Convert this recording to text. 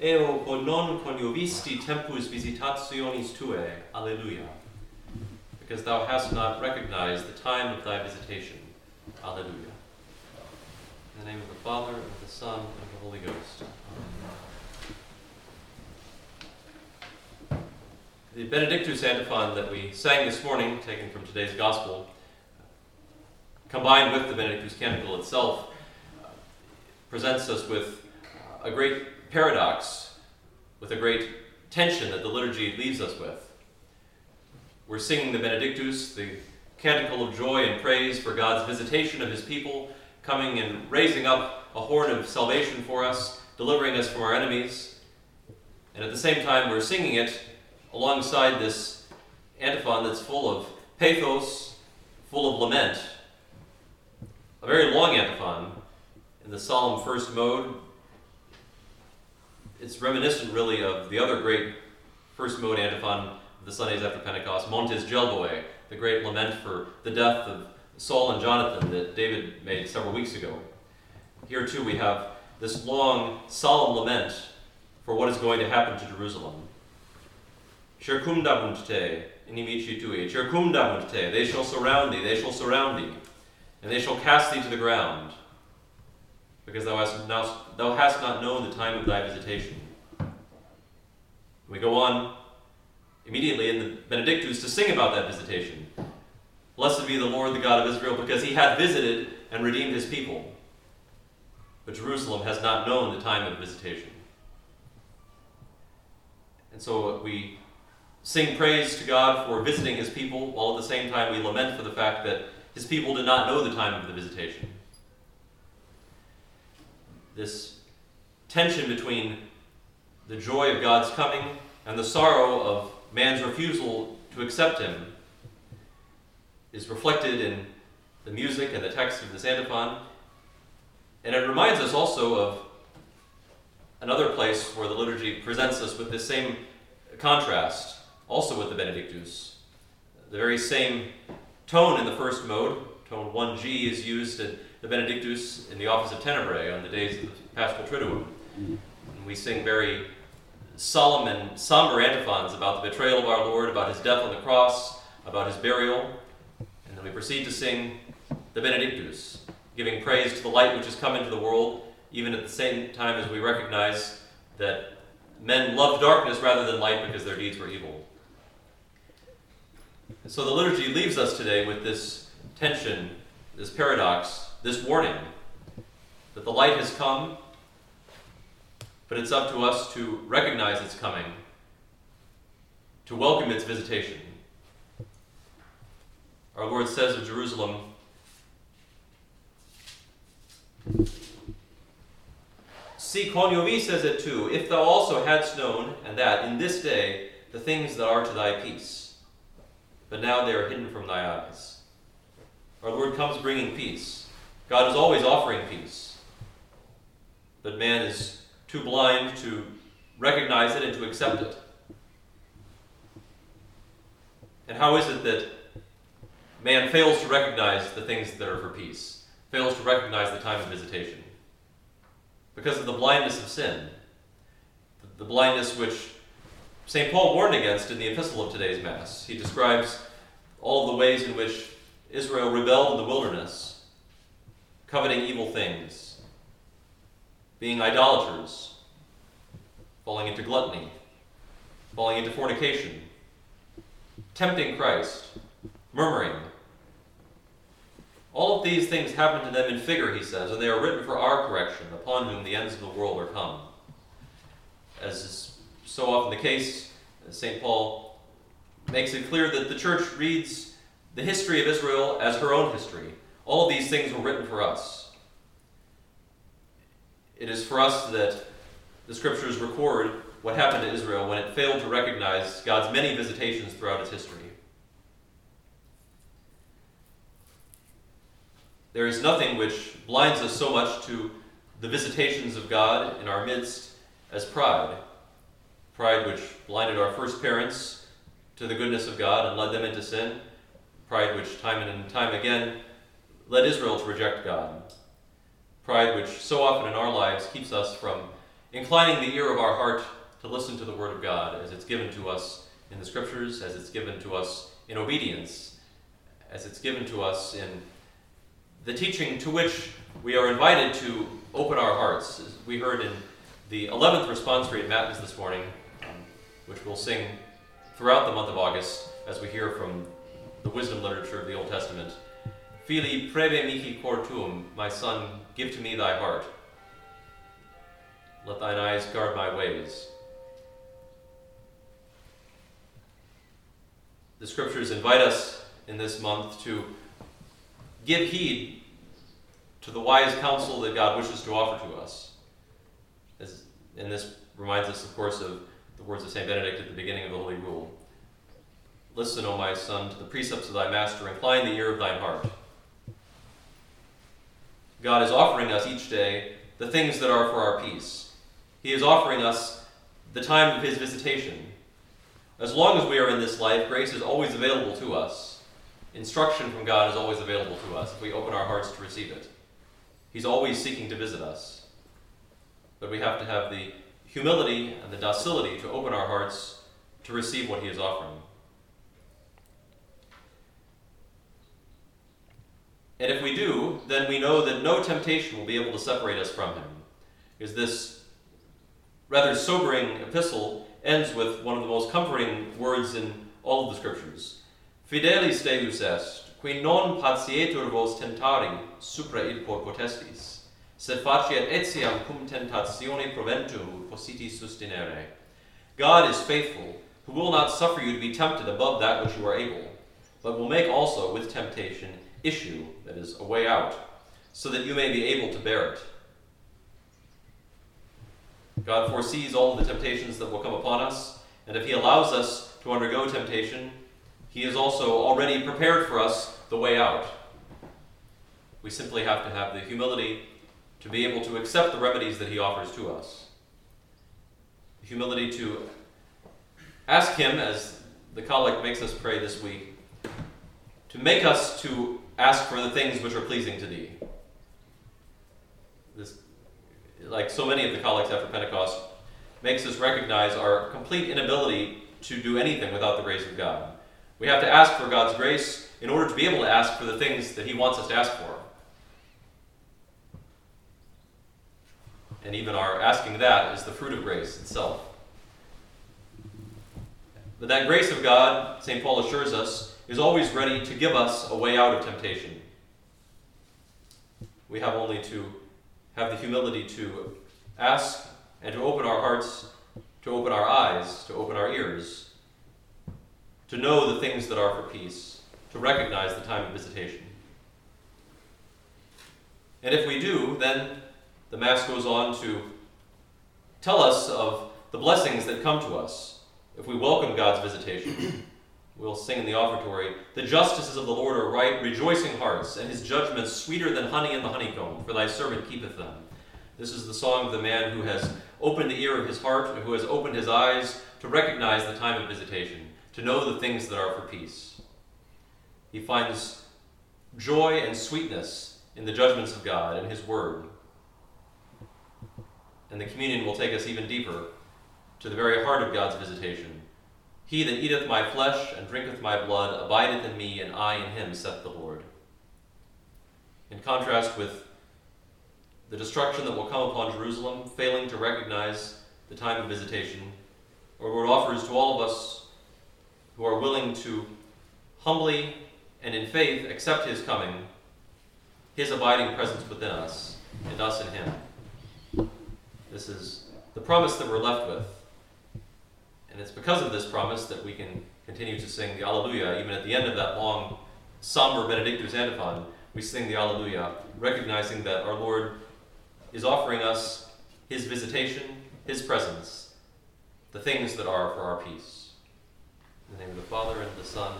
eo non cognovisti tempus visitationis tuae. Alleluia. Because thou hast not recognized the time of thy visitation. Alleluia. In the name of the Father, and of the Son, and of the Holy Ghost. Amen. The Benedictus antiphon that we sang this morning, taken from today's Gospel, combined with the Benedictus canticle itself, presents us with a great paradox, with a great tension that the liturgy leaves us with. We're singing the Benedictus, the canticle of joy and praise for God's visitation of his people, coming and raising up a horn of salvation for us, delivering us from our enemies. And at the same time, we're singing it alongside this antiphon that's full of pathos, full of lament. A very long antiphon in the solemn first mode. It's reminiscent, really, of the other great first mode antiphon the Sundays after Pentecost, Montes Gelboe, the great lament for the death of Saul and Jonathan that David made several weeks ago. Here, too, we have this long, solemn lament for what is going to happen to Jerusalem. Circumdabunt te, inimici tui, they shall surround thee, they shall surround thee, and they shall cast thee to the ground, because thou hast, now, thou hast not known the time of thy visitation. We go on immediately in the Benedictus to sing about that visitation. Blessed be the Lord, the God of Israel, because he hath visited and redeemed his people. But Jerusalem has not known the time of visitation. And so we sing praise to God for visiting his people, while at the same time we lament for the fact that his people did not know the time of the visitation. This tension between the joy of God's coming and the sorrow of man's refusal to accept him is reflected in the music and the text of this antiphon. And it reminds us also of another place where the liturgy presents us with this same contrast, also with the Benedictus. The very same tone in the first mode, tone 1G, is used in the Benedictus in the office of Tenebrae on the days of the Paschal Triduum. And we sing very solemn and somber antiphons about the betrayal of our Lord, about his death on the cross, about his burial. And then we proceed to sing the Benedictus, giving praise to the light which has come into the world, even at the same time as we recognize that men loved darkness rather than light because their deeds were evil. So the liturgy leaves us today with this tension, this paradox, this warning that the light has come but it's up to us to recognize its coming, to welcome its visitation. Our Lord says of Jerusalem, Si coniovi says it too, if thou also hadst known, and that in this day the things that are to thy peace, but now they are hidden from thy eyes. Our Lord comes bringing peace. God is always offering peace. But man is too blind to recognize it and to accept it. And how is it that man fails to recognize the things that are for peace, fails to recognize the time of visitation? Because of the blindness of sin, the blindness which St. Paul warned against in the epistle of today's Mass. He describes all the ways in which Israel rebelled in the wilderness, coveting evil things, being idolaters, falling into gluttony, falling into fornication, tempting Christ, murmuring. All of these things happen to them in figure, he says, and they are written for our correction, upon whom the ends of the world are come. As is so often the case, St. Paul makes it clear that the church reads the history of Israel as her own history. All these things were written for us. It is for us that the scriptures record what happened to Israel when it failed to recognize God's many visitations throughout its history. There is nothing which blinds us so much to the visitations of God in our midst as pride. Pride which blinded our first parents to the goodness of God and led them into sin. Pride which, time and time again, led Israel to reject God. Pride, which so often in our lives keeps us from inclining the ear of our heart to listen to the Word of God as it's given to us in the Scriptures, as it's given to us in obedience, as it's given to us in the teaching to which we are invited to open our hearts. As we heard in the 11th responsorial Matins this morning, um, which we'll sing throughout the month of August as we hear from the wisdom literature of the Old Testament. Fili praebe mihi cor tuum, my son, give to me thy heart. Let thine eyes guard my ways. The scriptures invite us in this month to give heed to the wise counsel that God wishes to offer to us. As, and this reminds us, of course, of the words of St. Benedict at the beginning of the Holy Rule. Listen, O my son, to the precepts of thy master, incline the ear of thine heart. God is offering us each day the things that are for our peace. He is offering us the time of His visitation. As long as we are in this life, grace is always available to us. Instruction from God is always available to us if we open our hearts to receive it. He's always seeking to visit us. But we have to have the humility and the docility to open our hearts to receive what He is offering. And if we do, then we know that no temptation will be able to separate us from him. Because this rather sobering epistle ends with one of the most comforting words in all of the scriptures. Fidelis Deus est, qui non patietur vos tentari supra id potestis, sed faciet etiam cum tentatione proventum positi sustinere. God is faithful, who will not suffer you to be tempted above that which you are able, but will make also with temptation issue, that is, a way out, so that you may be able to bear it. God foresees all the temptations that will come upon us, and if He allows us to undergo temptation, He has also already prepared for us the way out. We simply have to have the humility to be able to accept the remedies that He offers to us. The humility to ask Him, as the collect makes us pray this week, to make us to ask for the things which are pleasing to thee. This, like so many of the collects after Pentecost, makes us recognize our complete inability to do anything without the grace of God. We have to ask for God's grace in order to be able to ask for the things that He wants us to ask for. And even our asking that is the fruit of grace itself. But that grace of God, St. Paul assures us, is always ready to give us a way out of temptation. We have only to have the humility to ask and to open our hearts, to open our eyes, to open our ears, to know the things that are for peace, to recognize the time of visitation. And if we do, then the Mass goes on to tell us of the blessings that come to us if we welcome God's visitation. We'll sing in the offertory, The justices of the Lord are right, rejoicing hearts, and his judgments sweeter than honey in the honeycomb, for thy servant keepeth them. This is the song of the man who has opened the ear of his heart and who has opened his eyes to recognize the time of visitation, to know the things that are for peace. He finds joy and sweetness in the judgments of God and his word. And the communion will take us even deeper to the very heart of God's visitation he that eateth my flesh and drinketh my blood abideth in me, and I in him, saith the Lord. In contrast with the destruction that will come upon Jerusalem, failing to recognize the time of visitation, our Lord offers to all of us who are willing to humbly and in faith accept his coming, his abiding presence within us, and us in him. This is the promise that we're left with. And it's because of this promise that we can continue to sing the Alleluia, even at the end of that long, somber Benedictus antiphon. We sing the Alleluia, recognizing that our Lord is offering us His visitation, His presence, the things that are for our peace. In the name of the Father, and the Son,